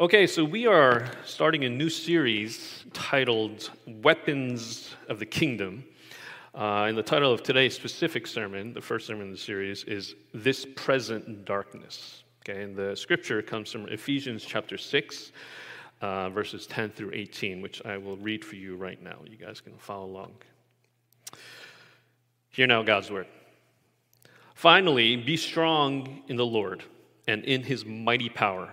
Okay, so we are starting a new series titled Weapons of the Kingdom. Uh, and the title of today's specific sermon, the first sermon in the series, is This Present Darkness. Okay, and the scripture comes from Ephesians chapter 6, uh, verses 10 through 18, which I will read for you right now. You guys can follow along. Hear now God's word. Finally, be strong in the Lord and in his mighty power.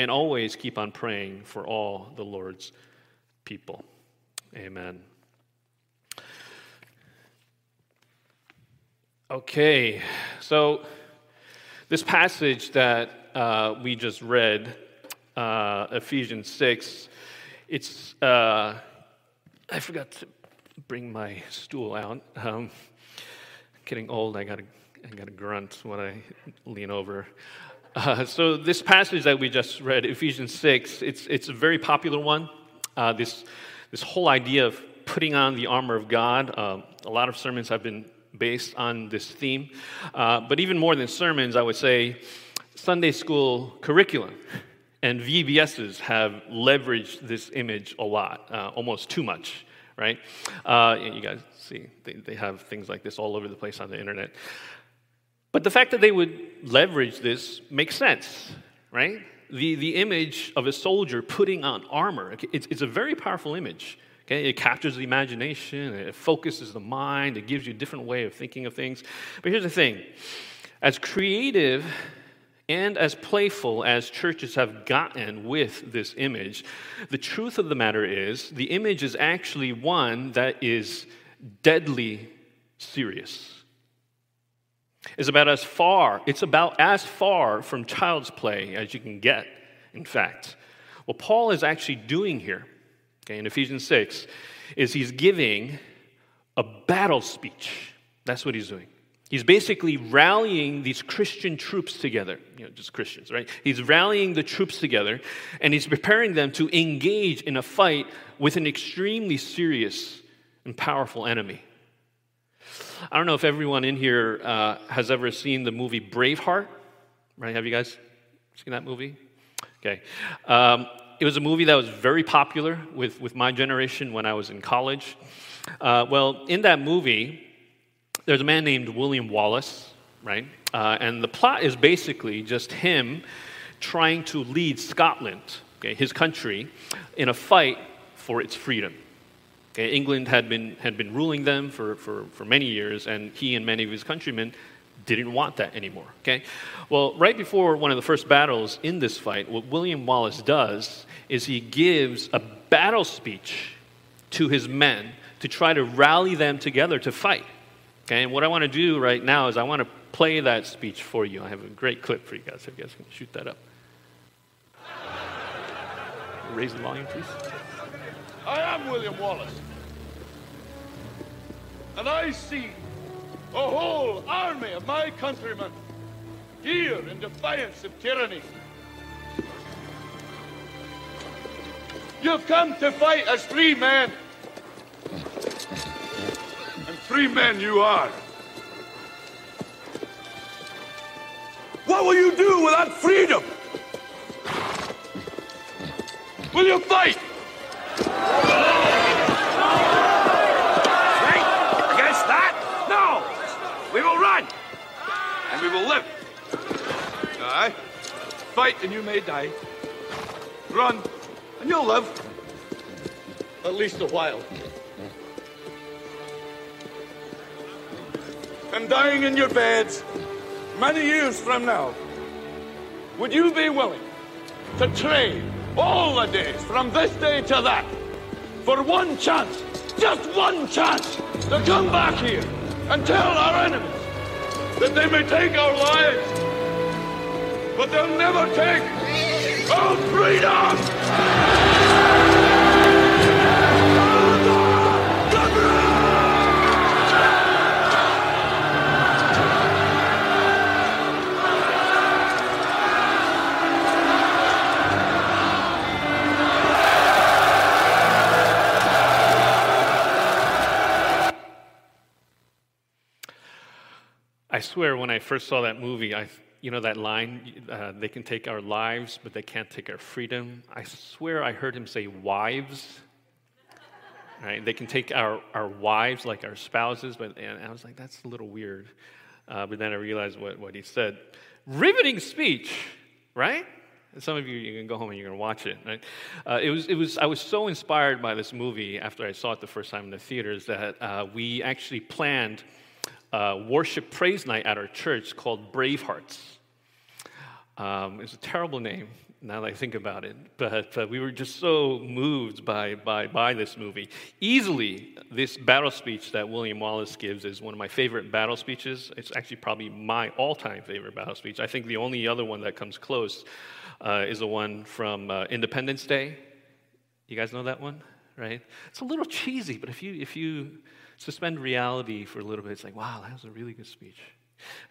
and always keep on praying for all the Lord's people. Amen. Okay, so this passage that uh, we just read, uh, Ephesians 6, it's, uh, I forgot to bring my stool out. Um, getting old, I gotta, I gotta grunt when I lean over. Uh, so this passage that we just read, Ephesians 6, it's, it's a very popular one. Uh, this, this whole idea of putting on the armor of God, um, a lot of sermons have been based on this theme. Uh, but even more than sermons, I would say Sunday school curriculum and VBSs have leveraged this image a lot, uh, almost too much, right? Uh, you guys see, they, they have things like this all over the place on the internet. But the fact that they would leverage this makes sense, right? The, the image of a soldier putting on armor, it's, it's a very powerful image. Okay? It captures the imagination, it focuses the mind, it gives you a different way of thinking of things. But here's the thing as creative and as playful as churches have gotten with this image, the truth of the matter is the image is actually one that is deadly serious. It's about as far, it's about as far from child's play as you can get, in fact. What Paul is actually doing here, okay, in Ephesians 6, is he's giving a battle speech. That's what he's doing. He's basically rallying these Christian troops together, you know, just Christians, right? He's rallying the troops together and he's preparing them to engage in a fight with an extremely serious and powerful enemy. I don't know if everyone in here uh, has ever seen the movie Braveheart, right? Have you guys seen that movie? Okay. Um, it was a movie that was very popular with, with my generation when I was in college. Uh, well, in that movie, there's a man named William Wallace, right? Uh, and the plot is basically just him trying to lead Scotland, okay, his country, in a fight for its freedom. Okay, England had been, had been ruling them for, for, for many years, and he and many of his countrymen didn't want that anymore. Okay? Well, right before one of the first battles in this fight, what William Wallace does is he gives a battle speech to his men to try to rally them together to fight. Okay, and what I want to do right now is I want to play that speech for you. I have a great clip for you guys. If you guys can shoot that up. Raise the volume, please. I am William Wallace. And I see a whole army of my countrymen here in defiance of tyranny. You've come to fight as free men And Free men you are. What will you do without freedom? Will you fight? Against that? No! We will run! And we will live. Aye. Fight and you may die. Run, and you'll live. At least a while. And dying in your beds many years from now, would you be willing to trade all the days from this day to that for one chance, just one chance, to come back here and tell our enemies that they may take our lives, but they'll never take our freedom! Swear, when I first saw that movie, I, you know that line, uh, they can take our lives, but they can't take our freedom. I swear I heard him say wives. Right? They can take our, our wives, like our spouses, but and I was like, that's a little weird. Uh, but then I realized what, what he said. Riveting speech, right? Some of you, you can go home and you're going to watch it. Right? Uh, it was, it was, I was so inspired by this movie after I saw it the first time in the theaters that uh, we actually planned uh, worship praise night at our church called Bravehearts. Um, it's a terrible name now that I think about it, but, we were just so moved by, by, by this movie. Easily, this battle speech that William Wallace gives is one of my favorite battle speeches. It's actually probably my all time favorite battle speech. I think the only other one that comes close uh, is the one from uh, Independence Day. You guys know that one, right? It's a little cheesy, but if you, if you suspend reality for a little bit. It's like, wow, that was a really good speech.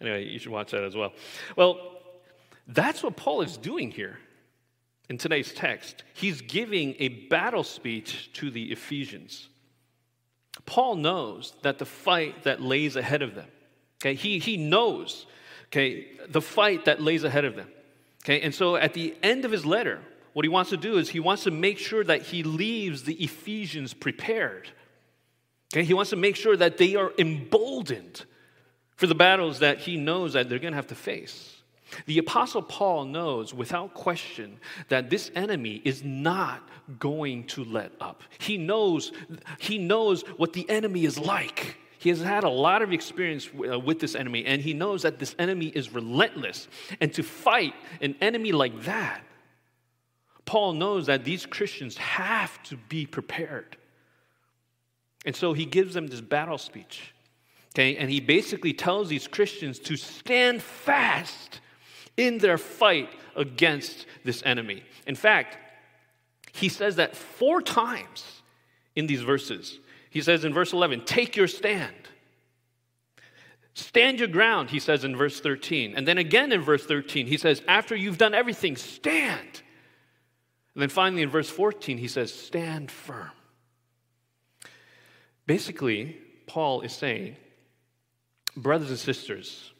Anyway, you should watch that as well. Well, that's what Paul is doing here in today's text. He's giving a battle speech to the Ephesians. Paul knows that the fight that lays ahead of them, okay, he, he knows, okay, the fight that lays ahead of them. Okay, and so at the end of his letter, what he wants to do is he wants to make sure that he leaves the Ephesians prepared Okay, he wants to make sure that they are emboldened for the battles that he knows that they're going to have to face. The Apostle Paul knows without question that this enemy is not going to let up. He knows, he knows what the enemy is like. He has had a lot of experience uh, with this enemy, and he knows that this enemy is relentless. And to fight an enemy like that, Paul knows that these Christians have to be prepared. And so he gives them this battle speech. Okay, and he basically tells these Christians to stand fast in their fight against this enemy. In fact, he says that four times in these verses. He says in verse 11, take your stand. Stand your ground, he says in verse 13. And then again in verse 13, he says, after you've done everything, stand. And then finally in verse 14, he says, stand firm. Basically, Paul is saying, brothers and sisters,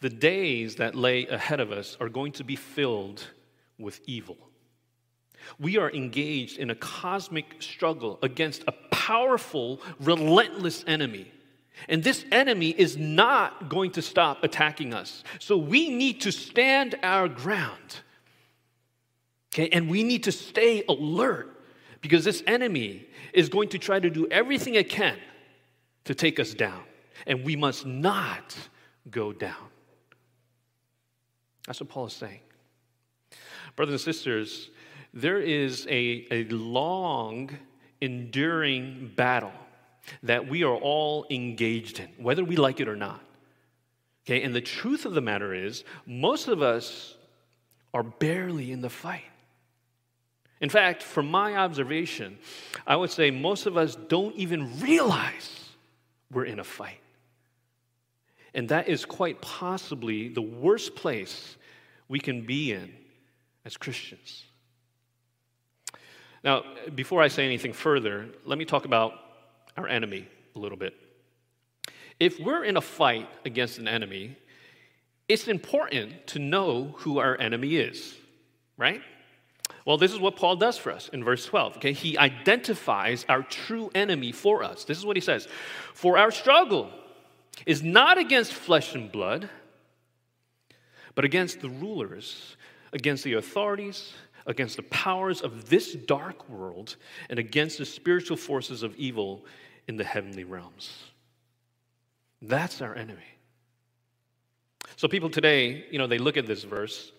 the days that lay ahead of us are going to be filled with evil. We are engaged in a cosmic struggle against a powerful, relentless enemy. And this enemy is not going to stop attacking us. So we need to stand our ground. Okay, and we need to stay alert because this enemy is going to try to do everything it can to take us down. And we must not go down. That's what Paul is saying. Brothers and sisters, there is a, a long, enduring battle that we are all engaged in, whether we like it or not. Okay, and the truth of the matter is, most of us are barely in the fight. In fact, from my observation, I would say most of us don't even realize we're in a fight. And that is quite possibly the worst place we can be in as Christians. Now, before I say anything further, let me talk about our enemy a little bit. If we're in a fight against an enemy, it's important to know who our enemy is, right? Well, this is what Paul does for us in verse 12. Okay, he identifies our true enemy for us. This is what he says For our struggle is not against flesh and blood, but against the rulers, against the authorities, against the powers of this dark world, and against the spiritual forces of evil in the heavenly realms. That's our enemy. So people today, you know, they look at this verse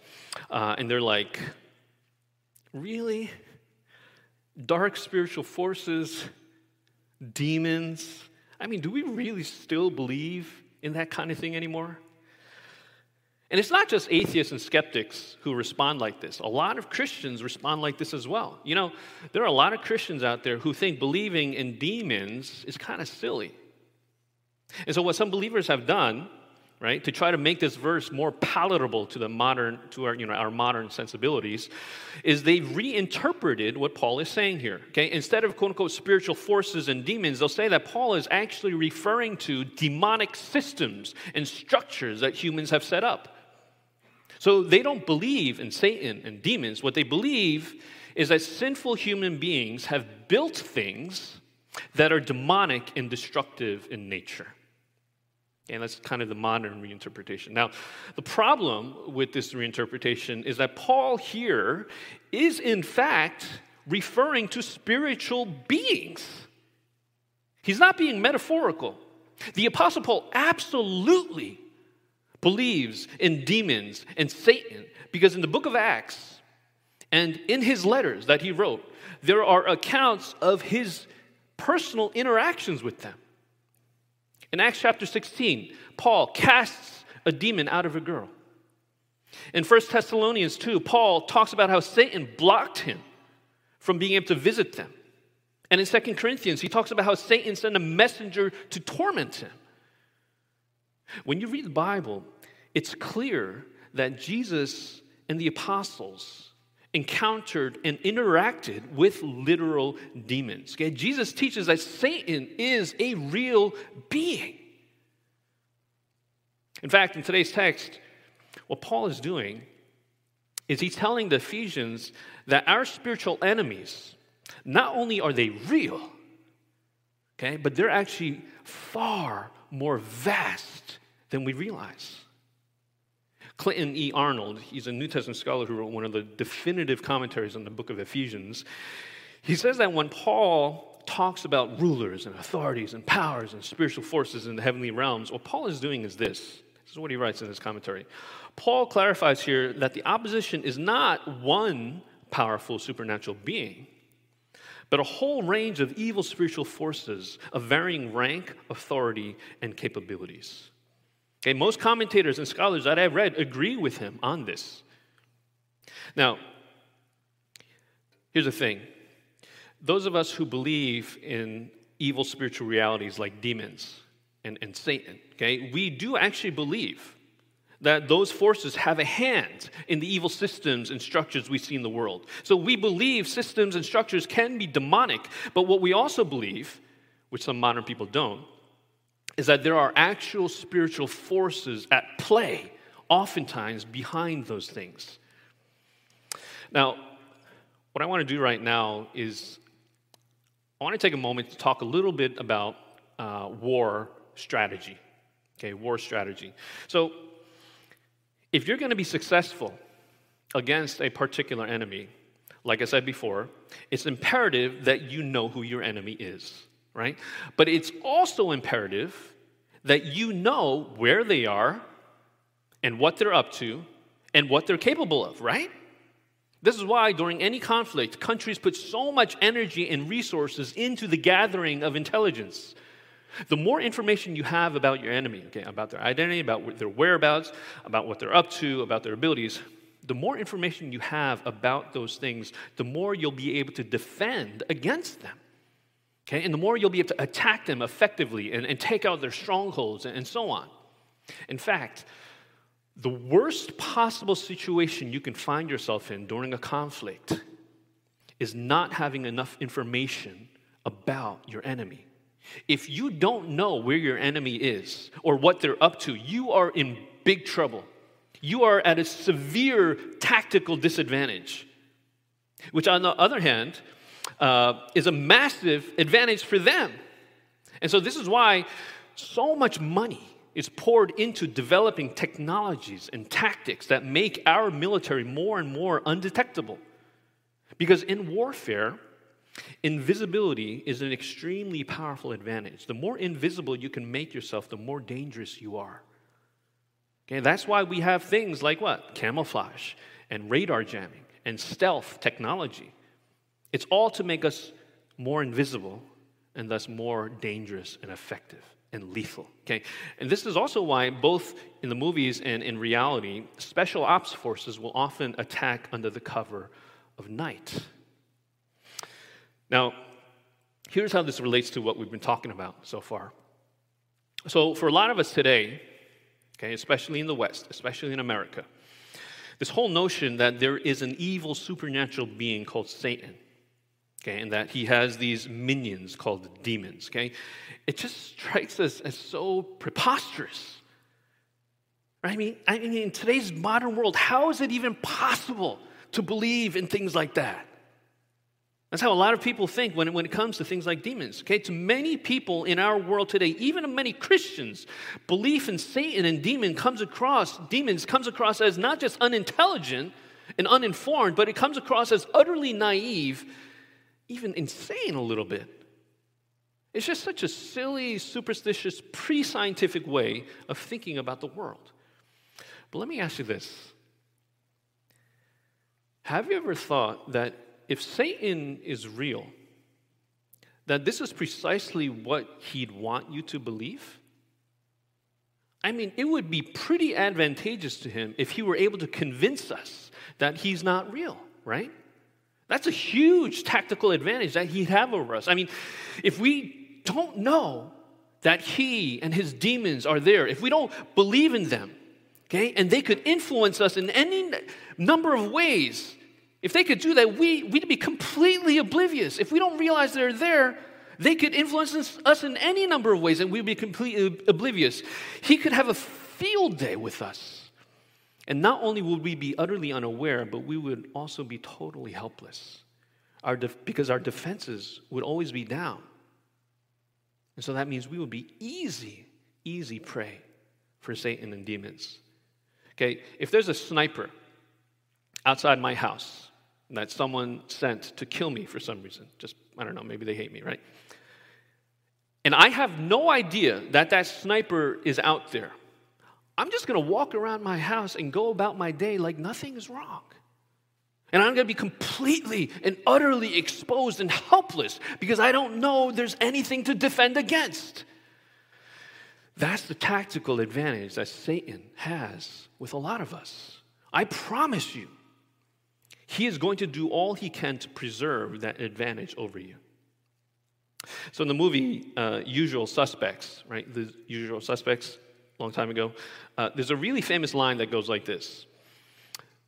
uh, and they're like, really? Dark spiritual forces, demons. I mean, do we really still believe in that kind of thing anymore? And it's not just atheists and skeptics who respond like this. A lot of Christians respond like this as well. You know, there are a lot of Christians out there who think believing in demons is kind of silly. And so, what some believers have done, right, to try to make this verse more palatable to the modern, to our, you know, our modern sensibilities, is they've reinterpreted what Paul is saying here. Okay, instead of quote unquote spiritual forces and demons, they'll say that Paul is actually referring to demonic systems and structures that humans have set up. So they don't believe in Satan and demons. What they believe is that sinful human beings have built things that are demonic and destructive in nature. And that's kind of the modern reinterpretation. Now, the problem with this reinterpretation is that Paul here is, in fact, referring to spiritual beings. He's not being metaphorical. The Apostle Paul absolutely believes in demons and Satan because in the book of Acts and in his letters that he wrote, there are accounts of his personal interactions with them. In Acts chapter 16, Paul casts a demon out of a girl. In 1 Thessalonians 2, Paul talks about how Satan blocked him from being able to visit them. And in 2 Corinthians, he talks about how Satan sent a messenger to torment him. When you read the Bible, it's clear that Jesus and the apostles encountered and interacted with literal demons. Okay? Jesus teaches that Satan is a real being. In fact, in today's text, what Paul is doing is he's telling the Ephesians that our spiritual enemies, not only are they real, okay, but they're actually far more vast than we realize. Clinton E. Arnold, he's a New Testament scholar who wrote one of the definitive commentaries on the book of Ephesians. He says that when Paul talks about rulers and authorities and powers and spiritual forces in the heavenly realms, what Paul is doing is this. This is what he writes in his commentary. Paul clarifies here that the opposition is not one powerful supernatural being, but a whole range of evil spiritual forces of varying rank, authority, and capabilities. Okay, most commentators and scholars that I've read agree with him on this. Now, here's the thing those of us who believe in evil spiritual realities like demons and, and Satan, okay, we do actually believe that those forces have a hand in the evil systems and structures we see in the world. So we believe systems and structures can be demonic, but what we also believe, which some modern people don't, is that there are actual spiritual forces at play, oftentimes behind those things. Now, what I want to do right now is I want to take a moment to talk a little bit about uh, war strategy. Okay, war strategy. So, if you're going to be successful against a particular enemy, like I said before, it's imperative that you know who your enemy is right? But it's also imperative that you know where they are and what they're up to and what they're capable of, right? This is why during any conflict, countries put so much energy and resources into the gathering of intelligence. The more information you have about your enemy, okay, about their identity, about their whereabouts, about what they're up to, about their abilities, the more information you have about those things, the more you'll be able to defend against them. Okay? And the more you'll be able to attack them effectively and, and take out their strongholds and, and so on. In fact, the worst possible situation you can find yourself in during a conflict is not having enough information about your enemy. If you don't know where your enemy is or what they're up to, you are in big trouble. You are at a severe tactical disadvantage. Which, on the other hand, uh, is a massive advantage for them. And so, this is why so much money is poured into developing technologies and tactics that make our military more and more undetectable. Because in warfare, invisibility is an extremely powerful advantage. The more invisible you can make yourself, the more dangerous you are. Okay, that's why we have things like what? Camouflage and radar jamming and stealth technology. It's all to make us more invisible and thus more dangerous and effective and lethal. Okay? And this is also why, both in the movies and in reality, special ops forces will often attack under the cover of night. Now, here's how this relates to what we've been talking about so far. So, for a lot of us today, okay, especially in the West, especially in America, this whole notion that there is an evil supernatural being called Satan, okay, and that he has these minions called demons, okay, it just strikes us as so preposterous. Right? I mean, I mean, in today's modern world, how is it even possible to believe in things like that? That's how a lot of people think when it, when it comes to things like demons. Okay, to many people in our world today, even many Christians, belief in Satan and demon comes across demons comes across as not just unintelligent and uninformed, but it comes across as utterly naive, even insane a little bit. It's just such a silly, superstitious, pre-scientific way of thinking about the world. But let me ask you this: Have you ever thought that if Satan is real, that this is precisely what he'd want you to believe? I mean, it would be pretty advantageous to him if he were able to convince us that he's not real, right? That's a huge tactical advantage that he'd have over us. I mean, if we don't know that he and his demons are there, if we don't believe in them, okay, and they could influence us in any number of ways, if they could do that, we, we'd be completely oblivious. If we don't realize they're there, they could influence us in any number of ways and we'd be completely oblivious. He could have a field day with us. And not only would we be utterly unaware, but we would also be totally helpless our def- because our defenses would always be down. And so that means we would be easy, easy prey for Satan and demons. Okay, if there's a sniper outside my house, that someone sent to kill me for some reason. Just, I don't know, maybe they hate me, right? And I have no idea that that sniper is out there. I'm just going to walk around my house and go about my day like nothing is wrong. And I'm going to be completely and utterly exposed and helpless because I don't know there's anything to defend against. That's the tactical advantage that Satan has with a lot of us. I promise you, he is going to do all he can to preserve that advantage over you. So in the movie uh, Usual Suspects, right, the Usual Suspects, long time ago, uh, there's a really famous line that goes like this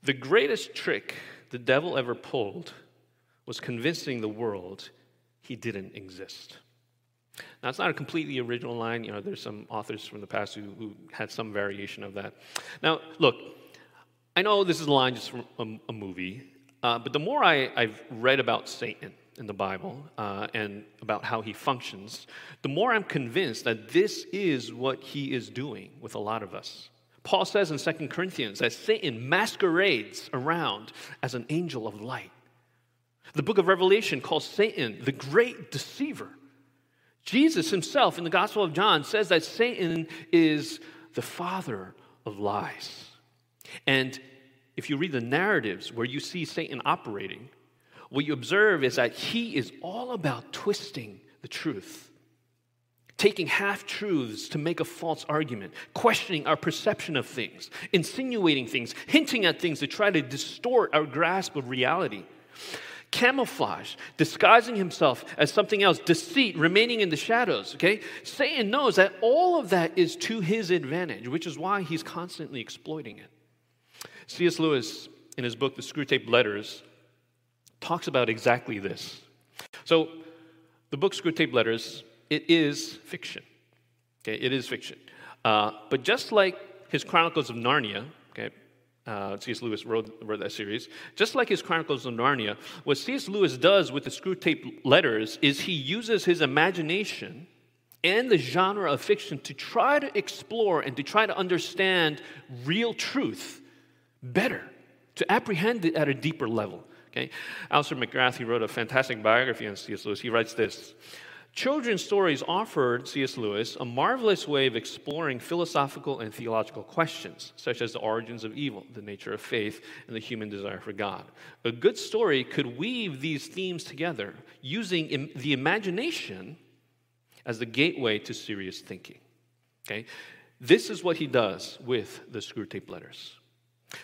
The greatest trick the devil ever pulled was convincing the world he didn't exist. Now, it's not a completely original line. You know, there's some authors from the past who, who had some variation of that. Now, look, I know this is a line just from a, a movie, uh, but the more I, have read about Satan in the Bible uh, and about how he functions, the more I'm convinced that this is what he is doing with a lot of us. Paul says in 2 Corinthians that Satan masquerades around as an angel of light. The book of Revelation calls Satan the great deceiver. Jesus himself in the Gospel of John says that Satan is the father of lies. And if you read the narratives where you see Satan operating, what you observe is that he is all about twisting the truth, taking half truths to make a false argument, questioning our perception of things, insinuating things, hinting at things to try to distort our grasp of reality. Camouflage, disguising himself as something else, deceit, remaining in the shadows, okay? Satan knows that all of that is to his advantage, which is why he's constantly exploiting it. C.S. Lewis, in his book, The Screwtape Letters, talks about exactly this. So, the book Screwtape Letters, it is fiction. Okay, it is fiction. Uh, but just like his Chronicles of Narnia, okay, uh, C.S. Lewis wrote, wrote that series. Just like his Chronicles of Narnia, what C.S. Lewis does with the Screwtape Letters is he uses his imagination and the genre of fiction to try to explore and to try to understand real truth better, to apprehend it at a deeper level. Okay? Alister McGrath, he wrote a fantastic biography on C.S. Lewis. He writes this Children's stories offered C.S. Lewis a marvelous way of exploring philosophical and theological questions, such as the origins of evil, the nature of faith, and the human desire for God. A good story could weave these themes together using Im- the imagination as the gateway to serious thinking. Okay? This is what he does with the Screwtape letters.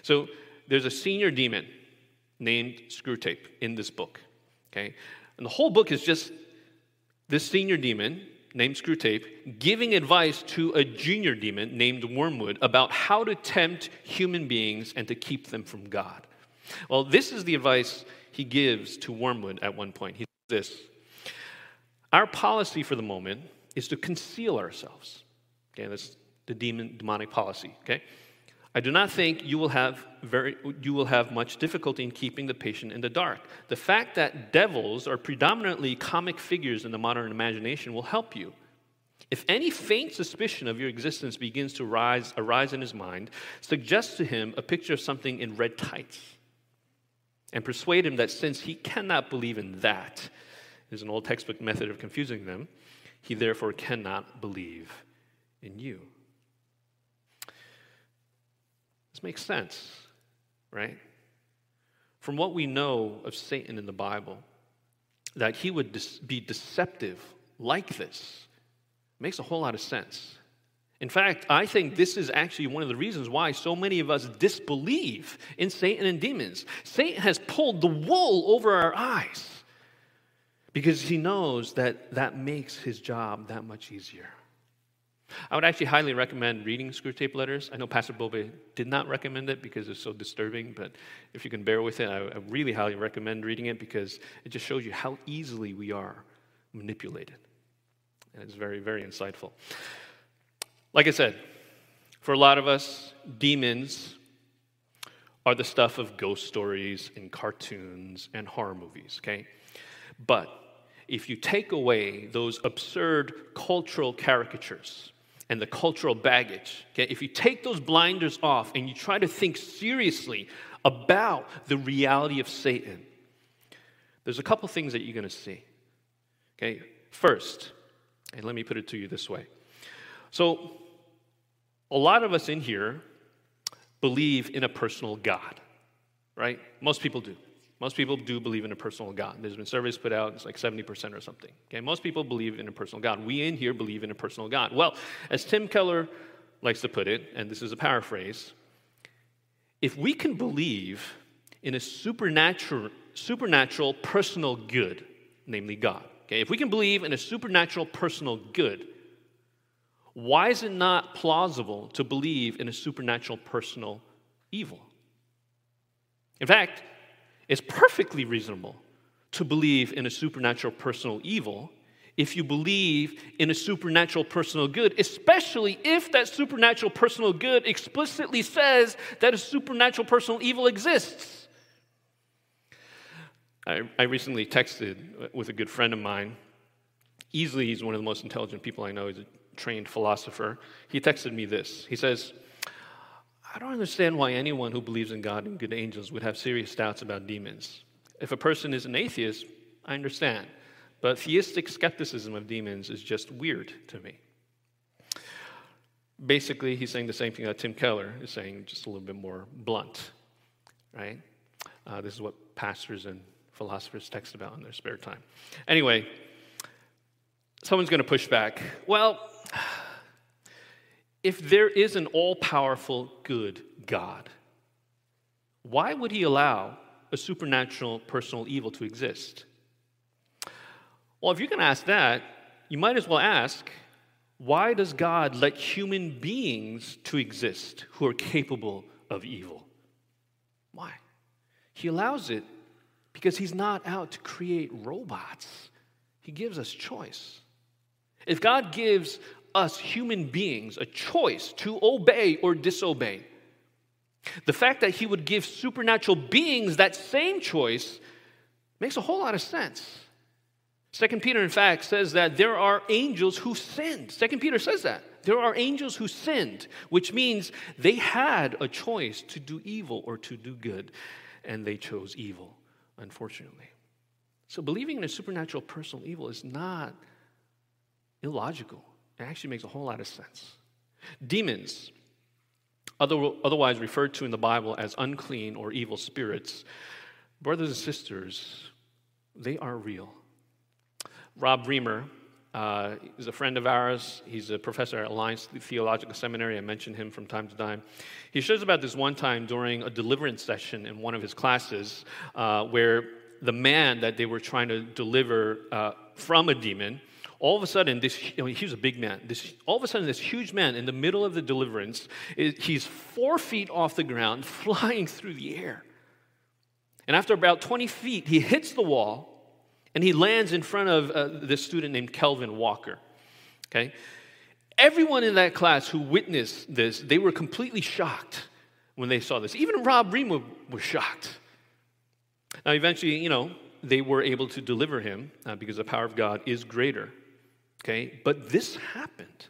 So there's a senior demon named Screwtape in this book. Okay? And the whole book is just this senior demon named Screwtape giving advice to a junior demon named Wormwood about how to tempt human beings and to keep them from God. Well, this is the advice he gives to Wormwood at one point. He says this Our policy for the moment is to conceal ourselves. Okay, that's the demon demonic policy, okay? I do not think you will, have very, you will have much difficulty in keeping the patient in the dark. The fact that devils are predominantly comic figures in the modern imagination will help you. If any faint suspicion of your existence begins to rise, arise in his mind, suggest to him a picture of something in red tights and persuade him that since he cannot believe in that, is an old textbook method of confusing them, he therefore cannot believe in you. This makes sense, right? From what we know of Satan in the Bible, that he would be deceptive like this makes a whole lot of sense. In fact, I think this is actually one of the reasons why so many of us disbelieve in Satan and demons. Satan has pulled the wool over our eyes because he knows that that makes his job that much easier. I would actually highly recommend reading Screwtape Letters. I know Pastor Bobe did not recommend it because it's so disturbing, but if you can bear with it, I, I really highly recommend reading it because it just shows you how easily we are manipulated. And it's very, very insightful. Like I said, for a lot of us, demons are the stuff of ghost stories and cartoons and horror movies, okay? But if you take away those absurd cultural caricatures, and the cultural baggage. Okay? If you take those blinders off and you try to think seriously about the reality of Satan, there's a couple things that you're going to see. Okay? First, and let me put it to you this way. So, a lot of us in here believe in a personal God, right? Most people do. Most people do believe in a personal God. There's been surveys put out, it's like 70% or something. Okay, most people believe in a personal God. We in here believe in a personal God. Well, as Tim Keller likes to put it, and this is a paraphrase, if we can believe in a supernatural, supernatural personal good, namely God, okay, if we can believe in a supernatural personal good, why is it not plausible to believe in a supernatural personal evil? In fact, it's perfectly reasonable to believe in a supernatural personal evil if you believe in a supernatural personal good, especially if that supernatural personal good explicitly says that a supernatural personal evil exists. I, I recently texted with a good friend of mine. Easily, he's one of the most intelligent people I know. He's a trained philosopher. He texted me this. He says, I don't understand why anyone who believes in God and good angels would have serious doubts about demons. If a person is an atheist, I understand. But theistic skepticism of demons is just weird to me. Basically, he's saying the same thing that Tim Keller is saying, just a little bit more blunt, right? Uh, this is what pastors and philosophers text about in their spare time. Anyway, someone's going to push back. Well, if there is an all powerful, good God, why would he allow a supernatural personal evil to exist? Well, if you can ask that, you might as well ask why does God let human beings to exist who are capable of evil? Why? He allows it because he's not out to create robots. He gives us choice. If God gives us human beings a choice to obey or disobey. The fact that he would give supernatural beings that same choice makes a whole lot of sense. Second Peter, in fact, says that there are angels who sinned. Second Peter says that. There are angels who sinned, which means they had a choice to do evil or to do good, and they chose evil, unfortunately. So believing in a supernatural personal evil is not illogical. It actually makes a whole lot of sense. Demons, otherwise referred to in the Bible as unclean or evil spirits, brothers and sisters, they are real. Rob Reimer uh, is a friend of ours. He's a professor at Alliance Theological Seminary. I mention him from time to time. He shares about this one time during a deliverance session in one of his classes uh, where the man that they were trying to deliver uh, from a demon all of a sudden, this, you know, he was a big man. This, all of a sudden, this huge man in the middle of the deliverance, he's four feet off the ground, flying through the air. And after about 20 feet, he hits the wall and he lands in front of uh, this student named Kelvin Walker. Okay? Everyone in that class who witnessed this, they were completely shocked when they saw this. Even Rob Reimer was shocked. Now, eventually, you know, they were able to deliver him uh, because the power of God is greater. Okay, but this happened.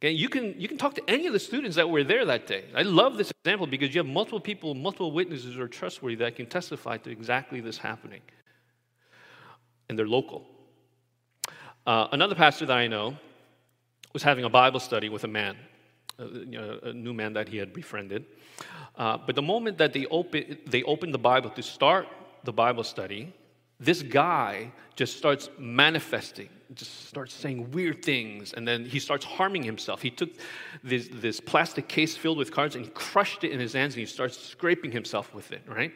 Okay, you can, you can talk to any of the students that were there that day. I love this example because you have multiple people, multiple witnesses who are trustworthy that can testify to exactly this happening. And they're local. Uh, another pastor that I know was having a Bible study with a man, uh, you know, a new man that he had befriended. Uh, but the moment that they, open, they opened the Bible to start the Bible study, this guy just starts manifesting, just starts saying weird things, and then he starts harming himself. He took this, this plastic case filled with cards and he crushed it in his hands and he starts scraping himself with it, right?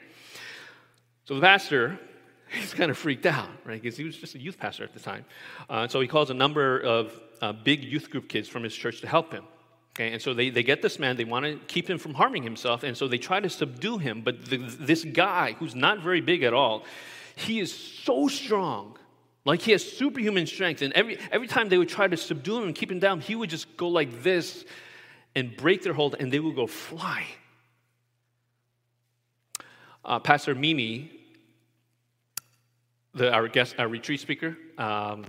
So the pastor, he's kind of freaked out, right? Because he was just a youth pastor at the time. Uh, so he calls a number of uh, big youth group kids from his church to help him. Okay, and so they, they get this man, they want to keep him from harming himself, and so they try to subdue him. But the, this guy, who's not very big at all, he is so strong. Like he has superhuman strength. And every, every time they would try to subdue him and keep him down, he would just go like this and break their hold and they would go fly. Uh, Pastor Mimi, the, our guest, our retreat speaker, um,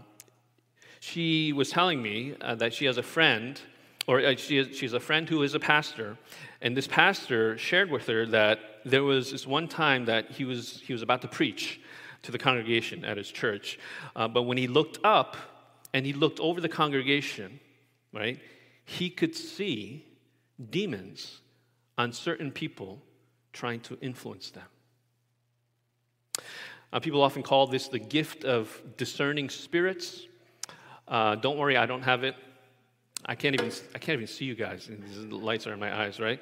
she was telling me uh, that she has a friend, or uh, she is, she's a friend who is a pastor, and this pastor shared with her that there was this one time that he was, he was about to preach, to the congregation at his church. Uh, but when he looked up and he looked over the congregation, right, he could see demons on certain people trying to influence them. Uh, people often call this the gift of discerning spirits. Uh, don't worry, I don't have it. I can't even I can't even see you guys. The lights are in my eyes, right?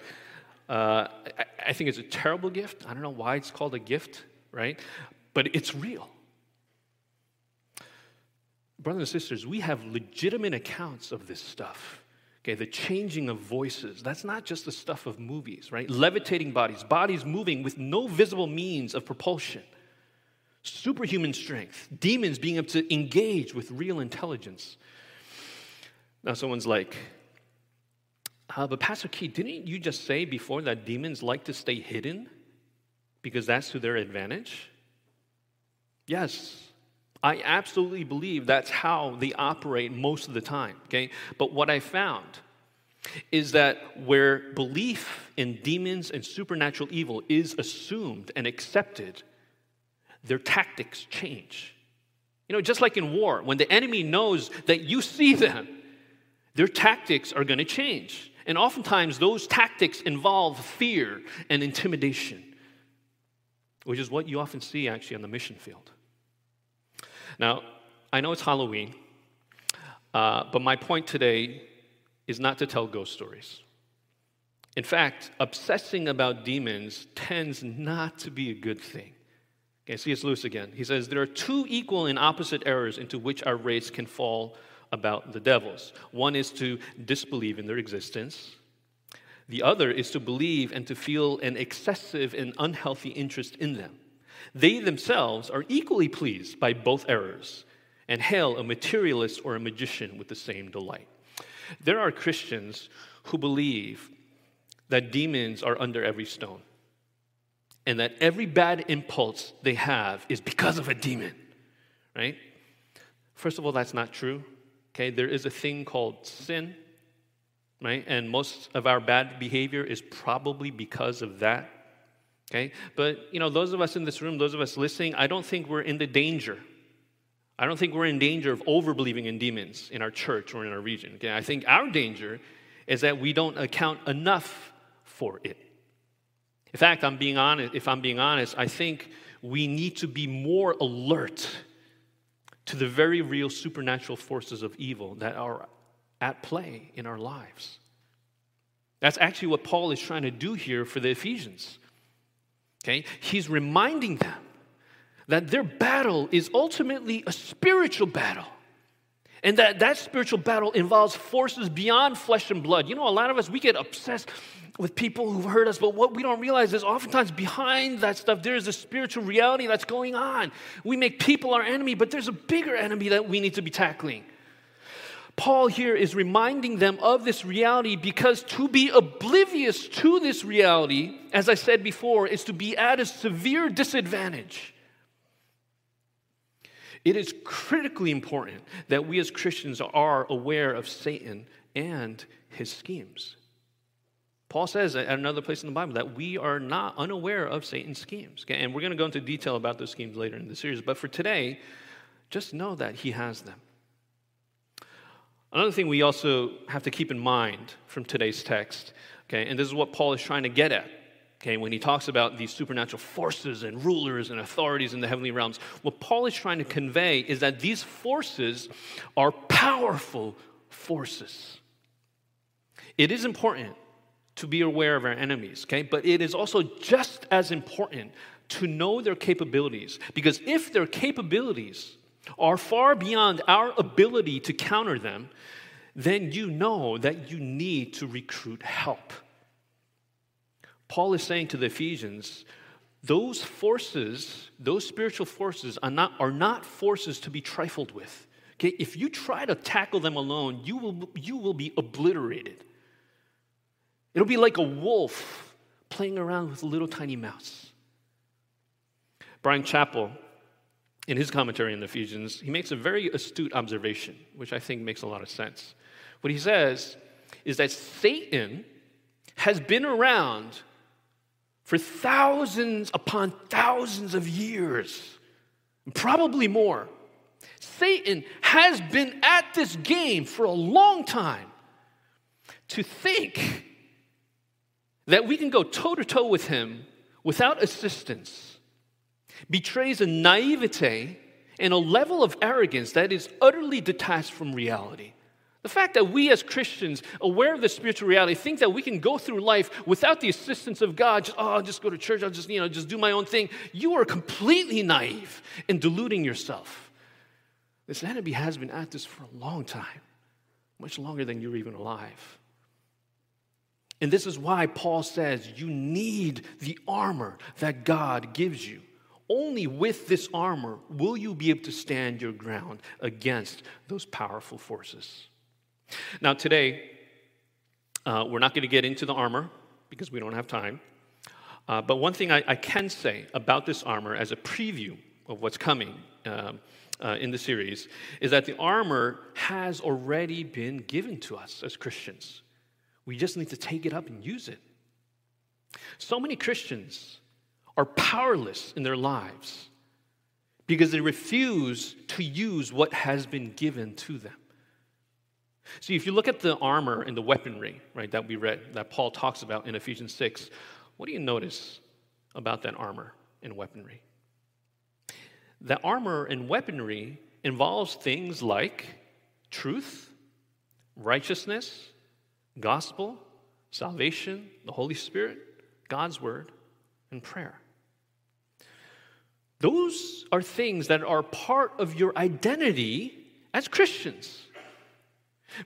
Uh, I, I think it's a terrible gift. I don't know why it's called a gift, right? But it's real. Brothers and sisters, we have legitimate accounts of this stuff. Okay, the changing of voices. That's not just the stuff of movies, right? Levitating bodies, bodies moving with no visible means of propulsion. Superhuman strength, demons being able to engage with real intelligence. Now, someone's like, uh, but Pastor Key, didn't you just say before that demons like to stay hidden because that's to their advantage? Yes, I absolutely believe that's how they operate most of the time, okay? But what I found is that where belief in demons and supernatural evil is assumed and accepted, their tactics change. You know, just like in war, when the enemy knows that you see them, their tactics are going to change. And oftentimes, those tactics involve fear and intimidation, which is what you often see actually on the mission field. Now, I know it's Halloween, uh, but my point today is not to tell ghost stories. In fact, obsessing about demons tends not to be a good thing. Okay, C.S. Lewis again. He says, There are two equal and opposite errors into which our race can fall about the devils. One is to disbelieve in their existence, the other is to believe and to feel an excessive and unhealthy interest in them. They themselves are equally pleased by both errors and hail a materialist or a magician with the same delight. There are Christians who believe that demons are under every stone and that every bad impulse they have is because of a demon, right? First of all, that's not true. Okay, there is a thing called sin, right? And most of our bad behavior is probably because of that. Okay, but you know, those of us in this room, those of us listening, I don't think we're in the danger. I don't think we're in danger of overbelieving in demons in our church or in our region. Okay, I think our danger is that we don't account enough for it. In fact, I'm being honest, if I'm being honest, I think we need to be more alert to the very real supernatural forces of evil that are at play in our lives. That's actually what Paul is trying to do here for the Ephesians. Okay? He's reminding them that their battle is ultimately a spiritual battle. And that that spiritual battle involves forces beyond flesh and blood. You know, a lot of us, we get obsessed with people who've hurt us, but what we don't realize is oftentimes behind that stuff, there's a spiritual reality that's going on. We make people our enemy, but there's a bigger enemy that we need to be tackling. Paul here is reminding them of this reality because to be oblivious to this reality, as I said before, is to be at a severe disadvantage. It is critically important that we as Christians are aware of Satan and his schemes. Paul says at another place in the Bible that we are not unaware of Satan's schemes. Okay? And we're going to go into detail about those schemes later in the series. But for today, just know that he has them. Another thing we also have to keep in mind from today's text, okay, and this is what Paul is trying to get at, okay, when he talks about these supernatural forces and rulers and authorities in the heavenly realms, what Paul is trying to convey is that these forces are powerful forces. It is important to be aware of our enemies, okay, but it is also just as important to know their capabilities, because if their capabilities are far beyond our ability to counter them, then you know that you need to recruit help. Paul is saying to the Ephesians, those forces, those spiritual forces, are not, are not forces to be trifled with. Okay? If you try to tackle them alone, you will, you will be obliterated. It'll be like a wolf playing around with a little tiny mouse. Bryan Chapell in his commentary on Ephesians, he makes a very astute observation, which I think makes a lot of sense. What he says is that Satan has been around for thousands upon thousands of years, probably more. Satan has been at this game for a long time. To think that we can go toe to toe with him without assistance betrays a naivete and a level of arrogance that is utterly detached from reality. The fact that we as Christians, aware of the spiritual reality, think that we can go through life without the assistance of God, just, oh, I'll just go to church, I'll just, you know, just do my own thing, you are completely naive and deluding yourself. This enemy has been at this for a long time, much longer than you're even alive. And this is why Paul says you need the armor that God gives you. Only with this armor will you be able to stand your ground against those powerful forces. Now, today, uh, we're not going to get into the armor because we don't have time. Uh, but one thing I, I, can say about this armor as a preview of what's coming um, uh, in the series is that the armor has already been given to us as Christians. We just need to take it up and use it. So many Christians are powerless in their lives because they refuse to use what has been given to them. See, if you look at the armor and the weaponry, right, that we read, that Paul talks about in Ephesians 6, what do you notice about that armor and weaponry? That armor and weaponry involves things like truth, righteousness, gospel, salvation, the Holy Spirit, God's word, and prayer. Those are things that are part of your identity as Christians.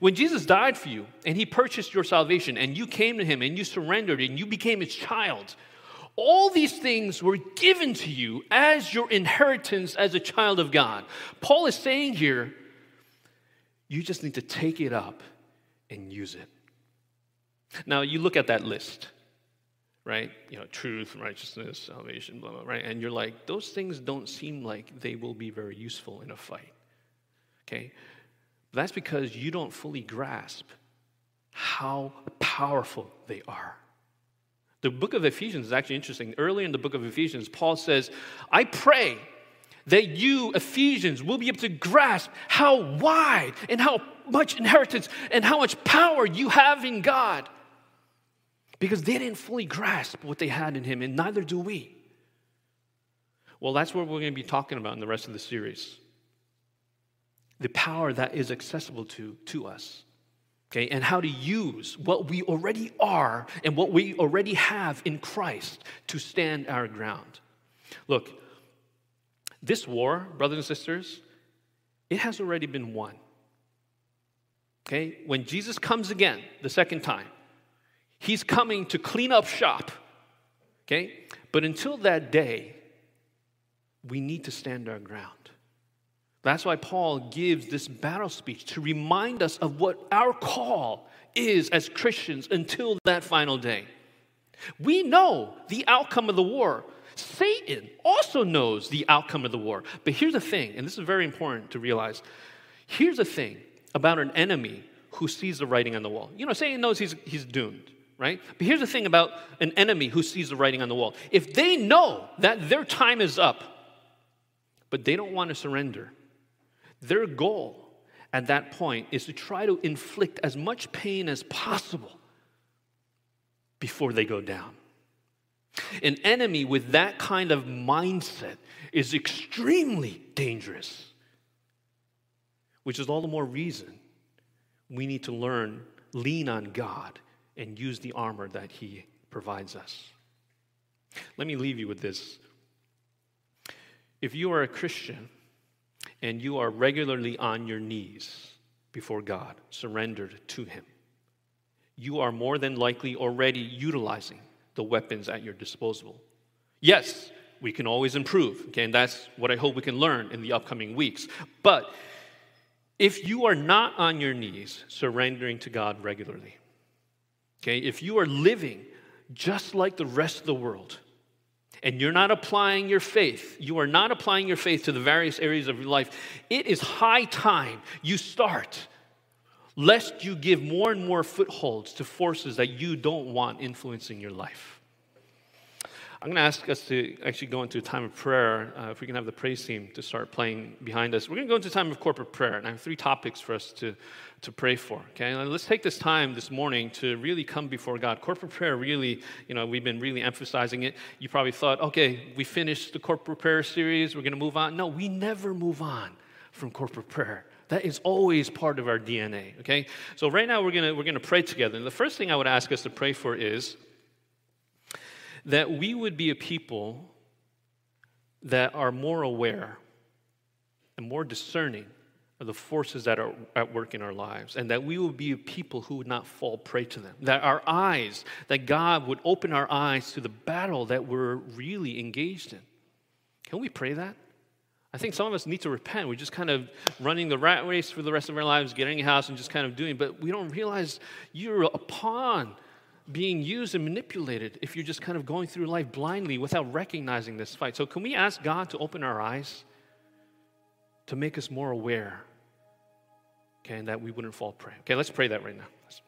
When Jesus died for you and he purchased your salvation and you came to him and you surrendered and you became his child, all these things were given to you as your inheritance as a child of God. Paul is saying here, you just need to take it up and use it. Now, you look at that list right? You know, truth, righteousness, salvation, blah, blah, right? And you're like, those things don't seem like they will be very useful in a fight. Okay? That's because you don't fully grasp how powerful they are. The book of Ephesians is actually interesting. Early in the book of Ephesians, Paul says, I pray that you, Ephesians, will be able to grasp how wide and how much inheritance and how much power you have in God. Because they didn't fully grasp what they had in Him, and neither do we. Well, that's what we're going to be talking about in the rest of the series the power that is accessible to, to us okay, and how to use what we already are and what we already have in Christ to stand our ground. Look, this war, brothers and sisters, it has already been won. Okay, when Jesus comes again the second time, he's coming to clean up shop. Okay, but until that day, we need to stand our ground. That's why Paul gives this battle speech to remind us of what our call is as Christians until that final day. We know the outcome of the war. Satan also knows the outcome of the war. But here's the thing, and this is very important to realize. Here's the thing about an enemy who sees the writing on the wall. You know, Satan knows he's, he's doomed, right? But here's the thing about an enemy who sees the writing on the wall. If they know that their time is up, but they don't want to surrender, their goal at that point is to try to inflict as much pain as possible before they go down. An enemy with that kind of mindset is extremely dangerous, which is all the more reason we need to learn, lean on God, and use the armor that He provides us. Let me leave you with this. If you are a Christian, and you are regularly on your knees before God, surrendered to Him, you are more than likely already utilizing the weapons at your disposal. Yes, we can always improve, okay, and that's what I hope we can learn in the upcoming weeks. But if you are not on your knees surrendering to God regularly, okay, if you are living just like the rest of the world, and you're not applying your faith, you are not applying your faith to the various areas of your life, it is high time you start, lest you give more and more footholds to forces that you don't want influencing your life. I'm going to ask us to actually go into a time of prayer. Uh, if we can have the praise team to start playing behind us. We're going to go into a time of corporate prayer, and I have three topics for us to, to pray for. Okay, and let's take this time this morning to really come before God. Corporate prayer, really, you know, we've been really emphasizing it. You probably thought, okay, we finished the corporate prayer series, we're going to move on. No, we never move on from corporate prayer. That is always part of our DNA, okay? So right now we're going to we're going to pray together. And the first thing I would ask us to pray for is that we would be a people that are more aware and more discerning of the forces that are at work in our lives, and that we would be a people who would not fall prey to them. That our eyes, that God would open our eyes to the battle that we're really engaged in. Can we pray that? I think some of us need to repent. We're just kind of running the rat race for the rest of our lives, getting a house and just kind of doing, but we don't realize you're a pawn being used and manipulated if you're just kind of going through life blindly without recognizing this fight. So, can we ask God to open our eyes to make us more aware, okay, and that we wouldn't fall prey? Okay, let's pray that right now. Let's